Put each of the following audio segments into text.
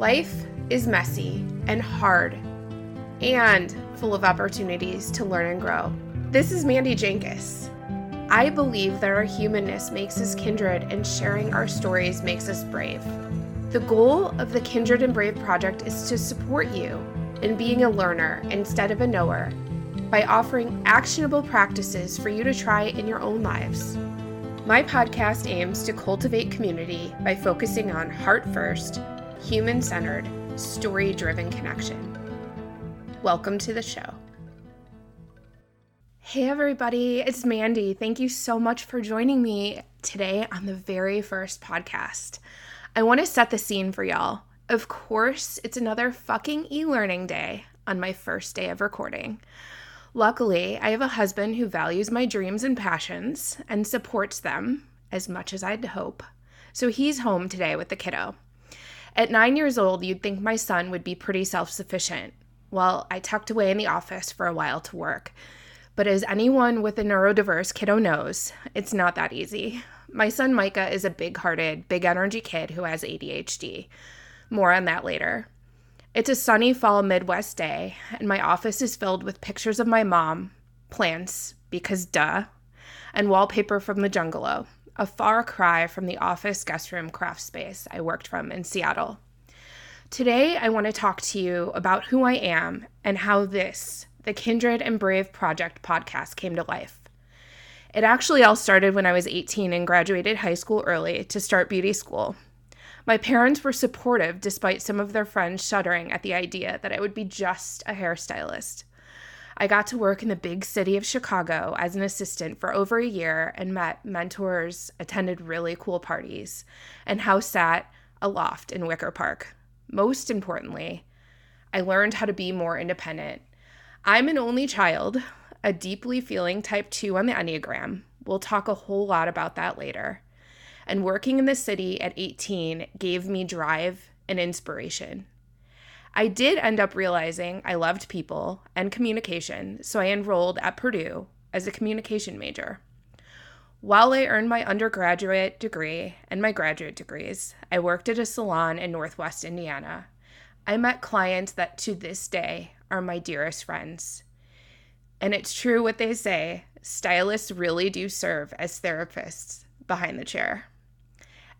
Life is messy and hard and full of opportunities to learn and grow. This is Mandy Jenkins. I believe that our humanness makes us kindred and sharing our stories makes us brave. The goal of the Kindred and Brave project is to support you in being a learner instead of a knower by offering actionable practices for you to try in your own lives. My podcast aims to cultivate community by focusing on heart first, human centered, story driven connection. Welcome to the show. Hey, everybody, it's Mandy. Thank you so much for joining me today on the very first podcast. I want to set the scene for y'all. Of course, it's another fucking e learning day on my first day of recording. Luckily, I have a husband who values my dreams and passions and supports them as much as I'd hope. So he's home today with the kiddo. At nine years old, you'd think my son would be pretty self sufficient, well, I tucked away in the office for a while to work. But as anyone with a neurodiverse kiddo knows, it's not that easy. My son Micah is a big hearted, big energy kid who has ADHD. More on that later. It's a sunny fall Midwest day, and my office is filled with pictures of my mom, plants, because duh, and wallpaper from the Jungalow, a far cry from the office guest room craft space I worked from in Seattle. Today, I want to talk to you about who I am and how this, the Kindred and Brave Project podcast, came to life. It actually all started when I was 18 and graduated high school early to start beauty school. My parents were supportive despite some of their friends shuddering at the idea that I would be just a hairstylist. I got to work in the big city of Chicago as an assistant for over a year and met mentors, attended really cool parties, and house sat aloft in Wicker Park. Most importantly, I learned how to be more independent. I'm an only child, a deeply feeling type 2 on the Enneagram. We'll talk a whole lot about that later. And working in the city at 18 gave me drive and inspiration. I did end up realizing I loved people and communication, so I enrolled at Purdue as a communication major. While I earned my undergraduate degree and my graduate degrees, I worked at a salon in Northwest Indiana. I met clients that to this day are my dearest friends. And it's true what they say stylists really do serve as therapists behind the chair.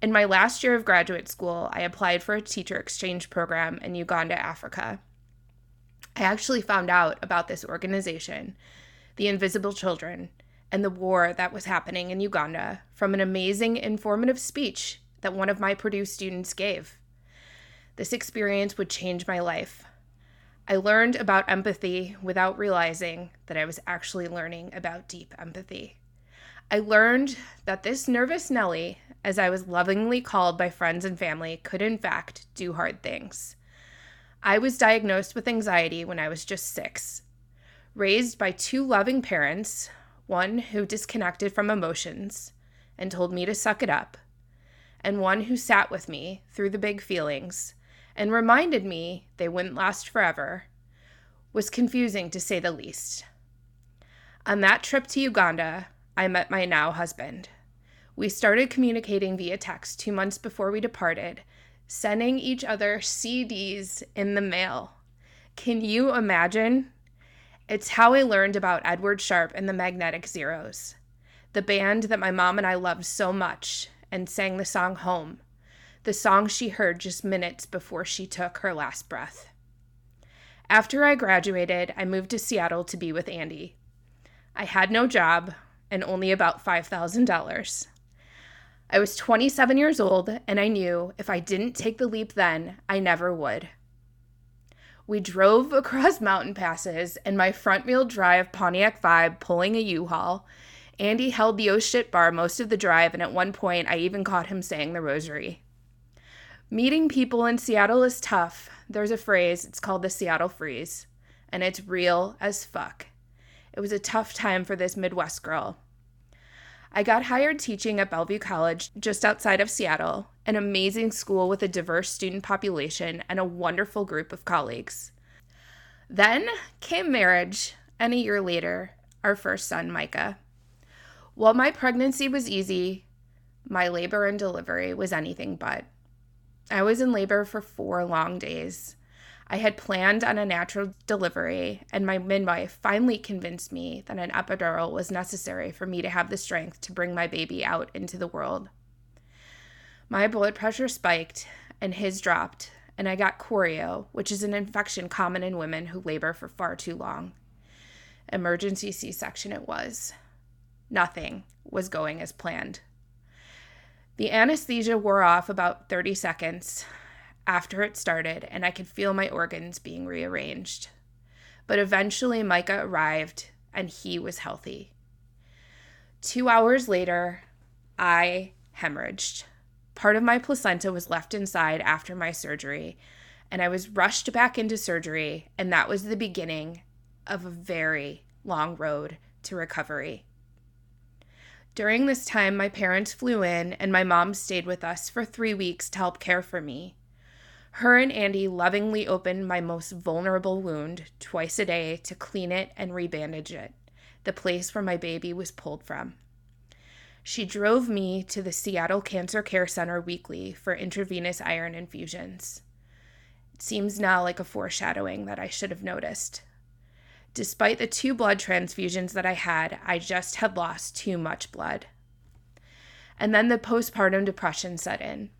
In my last year of graduate school, I applied for a teacher exchange program in Uganda, Africa. I actually found out about this organization, the Invisible Children, and the war that was happening in Uganda from an amazing informative speech that one of my Purdue students gave. This experience would change my life. I learned about empathy without realizing that I was actually learning about deep empathy. I learned that this nervous Nellie, as I was lovingly called by friends and family, could in fact do hard things. I was diagnosed with anxiety when I was just six. Raised by two loving parents, one who disconnected from emotions and told me to suck it up, and one who sat with me through the big feelings and reminded me they wouldn't last forever, was confusing to say the least. On that trip to Uganda, I met my now husband. We started communicating via text two months before we departed, sending each other CDs in the mail. Can you imagine it's how I learned about Edward Sharpe and the Magnetic Zeros, the band that my mom and I loved so much and sang the song Home, the song she heard just minutes before she took her last breath. After I graduated, I moved to Seattle to be with Andy. I had no job and only about $5,000. I was 27 years old, and I knew if I didn't take the leap then, I never would. We drove across mountain passes in my front wheel drive Pontiac Vibe pulling a U Haul. Andy held the oh shit bar most of the drive, and at one point, I even caught him saying the rosary. Meeting people in Seattle is tough. There's a phrase, it's called the Seattle freeze, and it's real as fuck. It was a tough time for this Midwest girl. I got hired teaching at Bellevue College just outside of Seattle, an amazing school with a diverse student population and a wonderful group of colleagues. Then came marriage, and a year later, our first son, Micah. While my pregnancy was easy, my labor and delivery was anything but. I was in labor for four long days. I had planned on a natural delivery, and my midwife finally convinced me that an epidural was necessary for me to have the strength to bring my baby out into the world. My blood pressure spiked, and his dropped, and I got chorio, which is an infection common in women who labor for far too long. Emergency C section it was. Nothing was going as planned. The anesthesia wore off about 30 seconds after it started, and I could feel my organs being rearranged. But eventually, Micah arrived, and he was healthy. Two hours later, I hemorrhaged. Part of my placenta was left inside after my surgery, and I was rushed back into surgery, and that was the beginning of a very long road to recovery. During this time, my parents flew in, and my mom stayed with us for three weeks to help care for me. Her and Andy lovingly opened my most vulnerable wound twice a day to clean it and rebandage it, the place where my baby was pulled from. She drove me to the Seattle Cancer Care Center weekly for intravenous iron infusions. It seems now like a foreshadowing that I should have noticed. Despite the two blood transfusions that I had, I just had lost too much blood. And then the postpartum depression set in.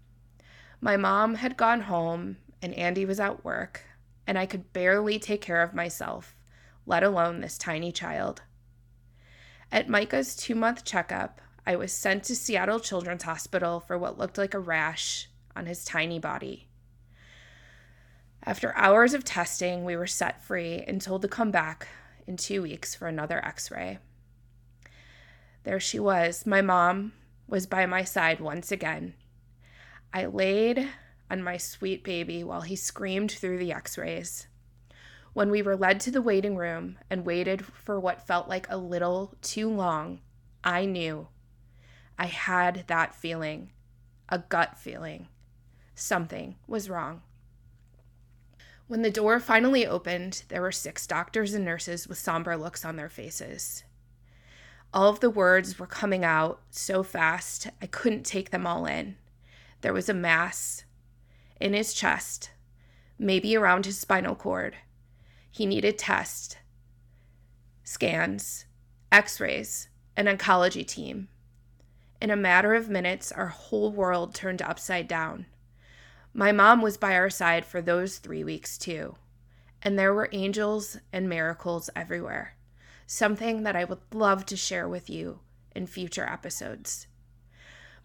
My mom had gone home, and Andy was at work, and I could barely take care of myself, let alone this tiny child. At Micah's two month checkup, I was sent to Seattle Children's Hospital for what looked like a rash on his tiny body. After hours of testing, we were set free and told to come back in two weeks for another x ray. There she was. My mom was by my side once again. I laid on my sweet baby while he screamed through the x rays. When we were led to the waiting room and waited for what felt like a little too long, I knew. I had that feeling, a gut feeling. Something was wrong. When the door finally opened, there were six doctors and nurses with somber looks on their faces. All of the words were coming out so fast, I couldn't take them all in. There was a mass in his chest, maybe around his spinal cord. He needed tests, scans, x rays, an oncology team. In a matter of minutes, our whole world turned upside down. My mom was by our side for those three weeks too. And there were angels and miracles everywhere, something that I would love to share with you in future episodes.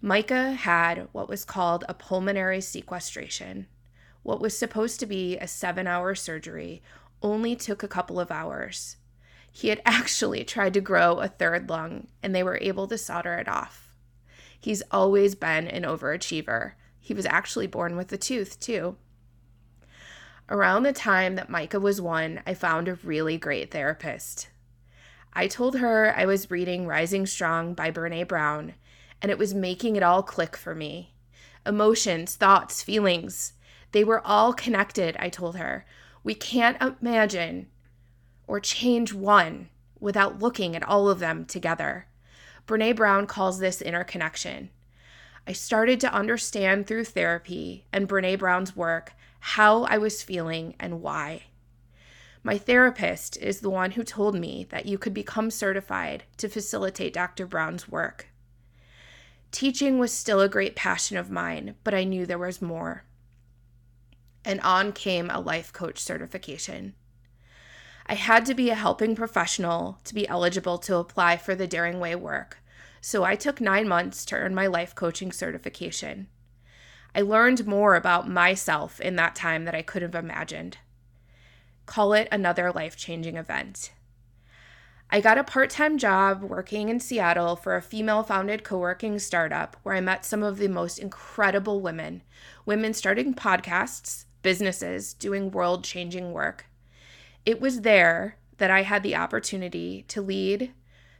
Micah had what was called a pulmonary sequestration. What was supposed to be a seven hour surgery only took a couple of hours. He had actually tried to grow a third lung, and they were able to solder it off. He's always been an overachiever, he was actually born with a tooth, too. Around the time that Micah was one, I found a really great therapist. I told her I was reading Rising Strong by Brené Brown, and it was making it all click for me. Emotions, thoughts, feelings, they were all connected, I told her. We can't imagine or change one without looking at all of them together. Brené Brown calls this interconnection. I started to understand through therapy and Brené Brown's work how I was feeling and why. My therapist is the one who told me that you could become certified to facilitate Dr. Brown's work. Teaching was still a great passion of mine, but I knew there was more. And on came a life coach certification. I had to be a helping professional to be eligible to apply for the Daring Way work, so I took nine months to earn my life coaching certification. I learned more about myself in that time that I could have imagined. Call it another life changing event. I got a part time job working in Seattle for a female founded co working startup where I met some of the most incredible women, women starting podcasts, businesses, doing world changing work. It was there that I had the opportunity to lead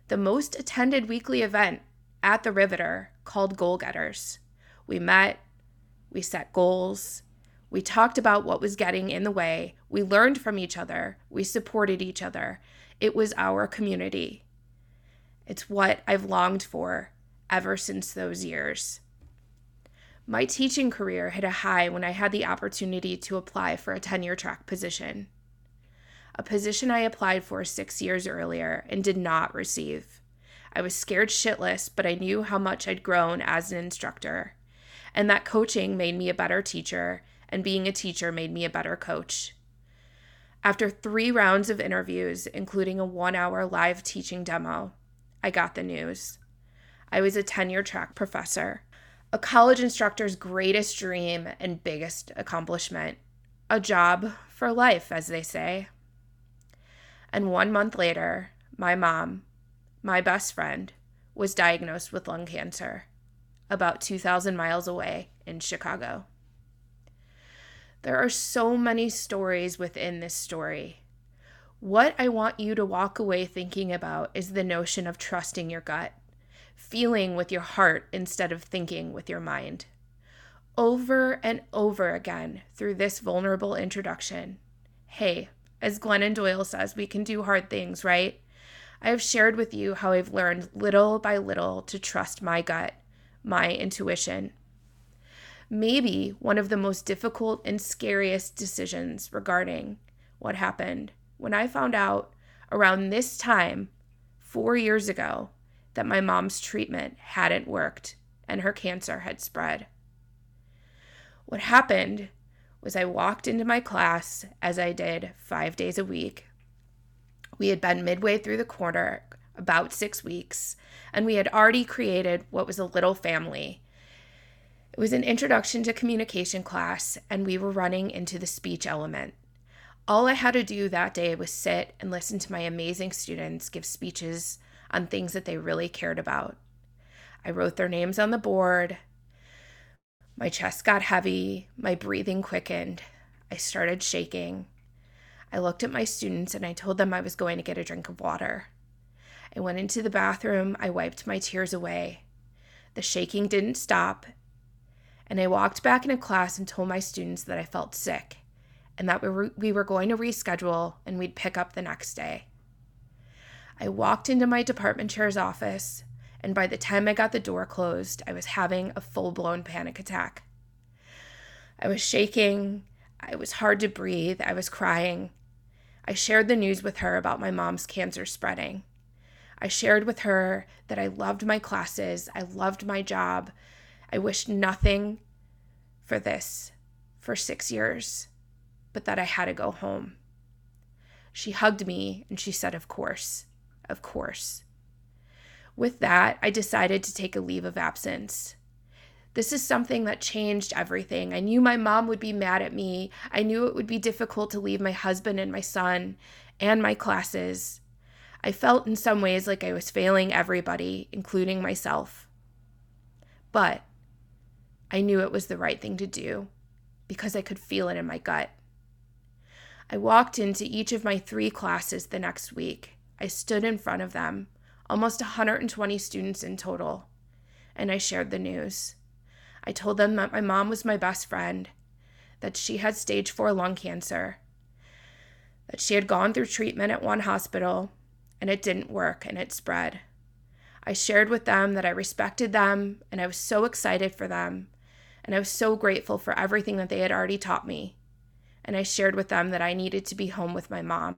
the most attended weekly event at the Riveter called Goal Getters. We met, we set goals, we talked about what was getting in the way, we learned from each other, we supported each other. It was our community. It's what I've longed for ever since those years. My teaching career hit a high when I had the opportunity to apply for a tenure track position, a position I applied for six years earlier and did not receive. I was scared shitless, but I knew how much I'd grown as an instructor, and that coaching made me a better teacher, and being a teacher made me a better coach. After three rounds of interviews, including a one hour live teaching demo, I got the news. I was a tenure track professor, a college instructor's greatest dream and biggest accomplishment, a job for life, as they say. And one month later, my mom, my best friend, was diagnosed with lung cancer about 2,000 miles away in Chicago. There are so many stories within this story. What I want you to walk away thinking about is the notion of trusting your gut, feeling with your heart instead of thinking with your mind. Over and over again through this vulnerable introduction. Hey, as Glennon Doyle says, we can do hard things, right? I have shared with you how I've learned little by little to trust my gut, my intuition. Maybe one of the most difficult and scariest decisions regarding what happened when I found out around this time, four years ago, that my mom's treatment hadn't worked and her cancer had spread. What happened was I walked into my class as I did five days a week we had been midway through the quarter, about six weeks, and we had already created what was a little family. It was an introduction to communication class, and we were running into the speech element. All I had to do that day was sit and listen to my amazing students give speeches on things that they really cared about. I wrote their names on the board. My chest got heavy, my breathing quickened. I started shaking. I looked at my students and I told them I was going to get a drink of water. I went into the bathroom, I wiped my tears away. The shaking didn't stop, and I walked back into class and told my students that I felt sick and that we were, we were going to reschedule and we'd pick up the next day. I walked into my department chair's office, and by the time I got the door closed, I was having a full blown panic attack. I was shaking, it was hard to breathe, I was crying, I shared the news with her about my mom's cancer spreading. I shared with her that I loved my classes, I loved my job. I wished nothing for this for six years, but that I had to go home. She hugged me and she said, Of course, of course. With that, I decided to take a leave of absence. This is something that changed everything. I knew my mom would be mad at me. I knew it would be difficult to leave my husband and my son and my classes. I felt in some ways like I was failing everybody, including myself. But I knew it was the right thing to do because I could feel it in my gut. I walked into each of my three classes the next week. I stood in front of them, almost 120 students in total, and I shared the news. I told them that my mom was my best friend, that she had stage four lung cancer, that she had gone through treatment at one hospital and it didn't work and it spread. I shared with them that I respected them and I was so excited for them and I was so grateful for everything that they had already taught me. And I shared with them that I needed to be home with my mom.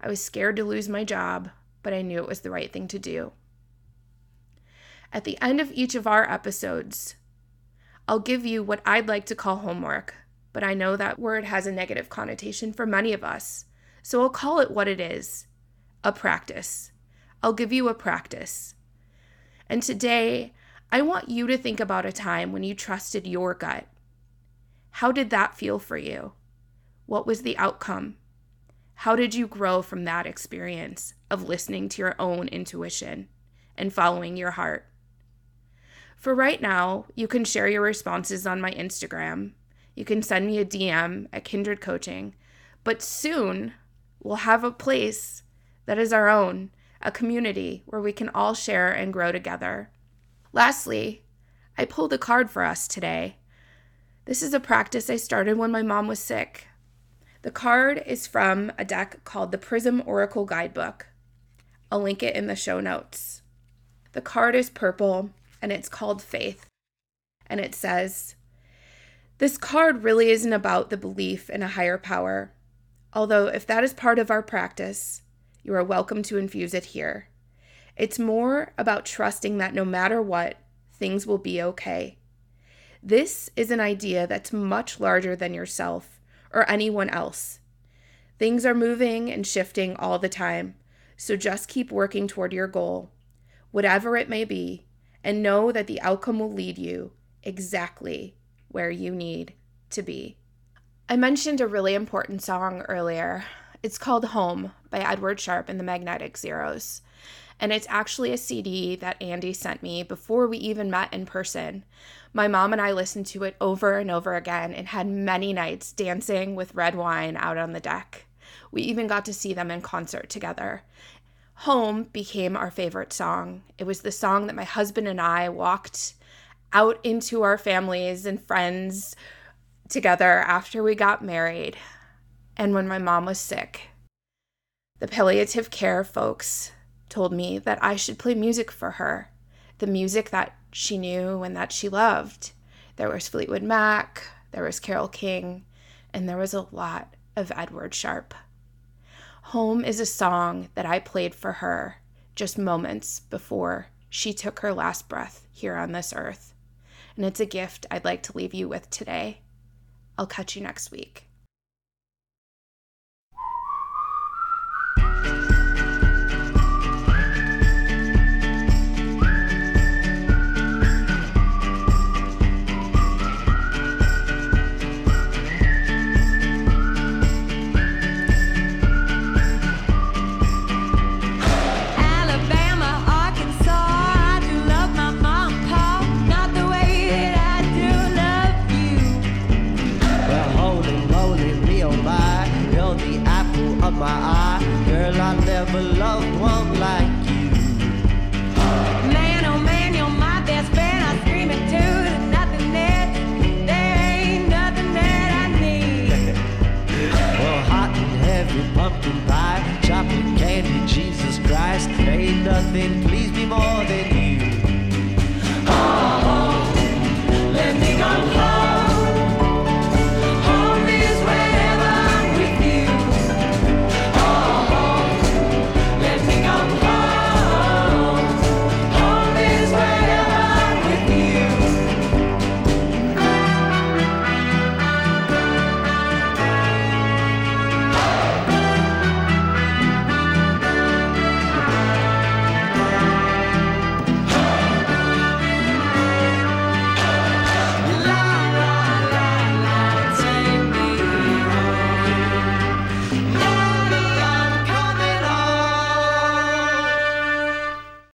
I was scared to lose my job, but I knew it was the right thing to do. At the end of each of our episodes, I'll give you what I'd like to call homework, but I know that word has a negative connotation for many of us. So I'll call it what it is a practice. I'll give you a practice. And today, I want you to think about a time when you trusted your gut. How did that feel for you? What was the outcome? How did you grow from that experience of listening to your own intuition and following your heart? For right now, you can share your responses on my Instagram. You can send me a DM at Kindred Coaching. But soon, we'll have a place that is our own, a community where we can all share and grow together. Lastly, I pulled a card for us today. This is a practice I started when my mom was sick. The card is from a deck called the Prism Oracle Guidebook. I'll link it in the show notes. The card is purple and it's called faith. And it says, This card really isn't about the belief in a higher power, although if that is part of our practice, you are welcome to infuse it here. It's more about trusting that no matter what, things will be okay. This is an idea that's much larger than yourself or anyone else. Things are moving and shifting all the time, so just keep working toward your goal, whatever it may be, and know that the outcome will lead you exactly where you need to be. I mentioned a really important song earlier. It's called Home by Edward Sharpe and the Magnetic Zeros. And it's actually a CD that Andy sent me before we even met in person. My mom and I listened to it over and over again and had many nights dancing with red wine out on the deck. We even got to see them in concert together. Home became our favorite song. It was the song that my husband and I walked out into our families and friends together after we got married and when my mom was sick. The palliative care folks told me that I should play music for her, the music that she knew and that she loved. There was Fleetwood Mac, there was Carole King, and there was a lot of Edward Sharpe. Home is a song that I played for her just moments before she took her last breath here on this earth. And it's a gift I'd like to leave you with today. I'll catch you next week. girl by. You're the apple of my eye. Girl, I never loved one like you. Man, oh man, you're my best friend. I scream it too. There's nothing there. There ain't nothing that I need. well, hot and heavy pumpkin pie, chocolate candy, Jesus Christ. Ain't nothing please me more than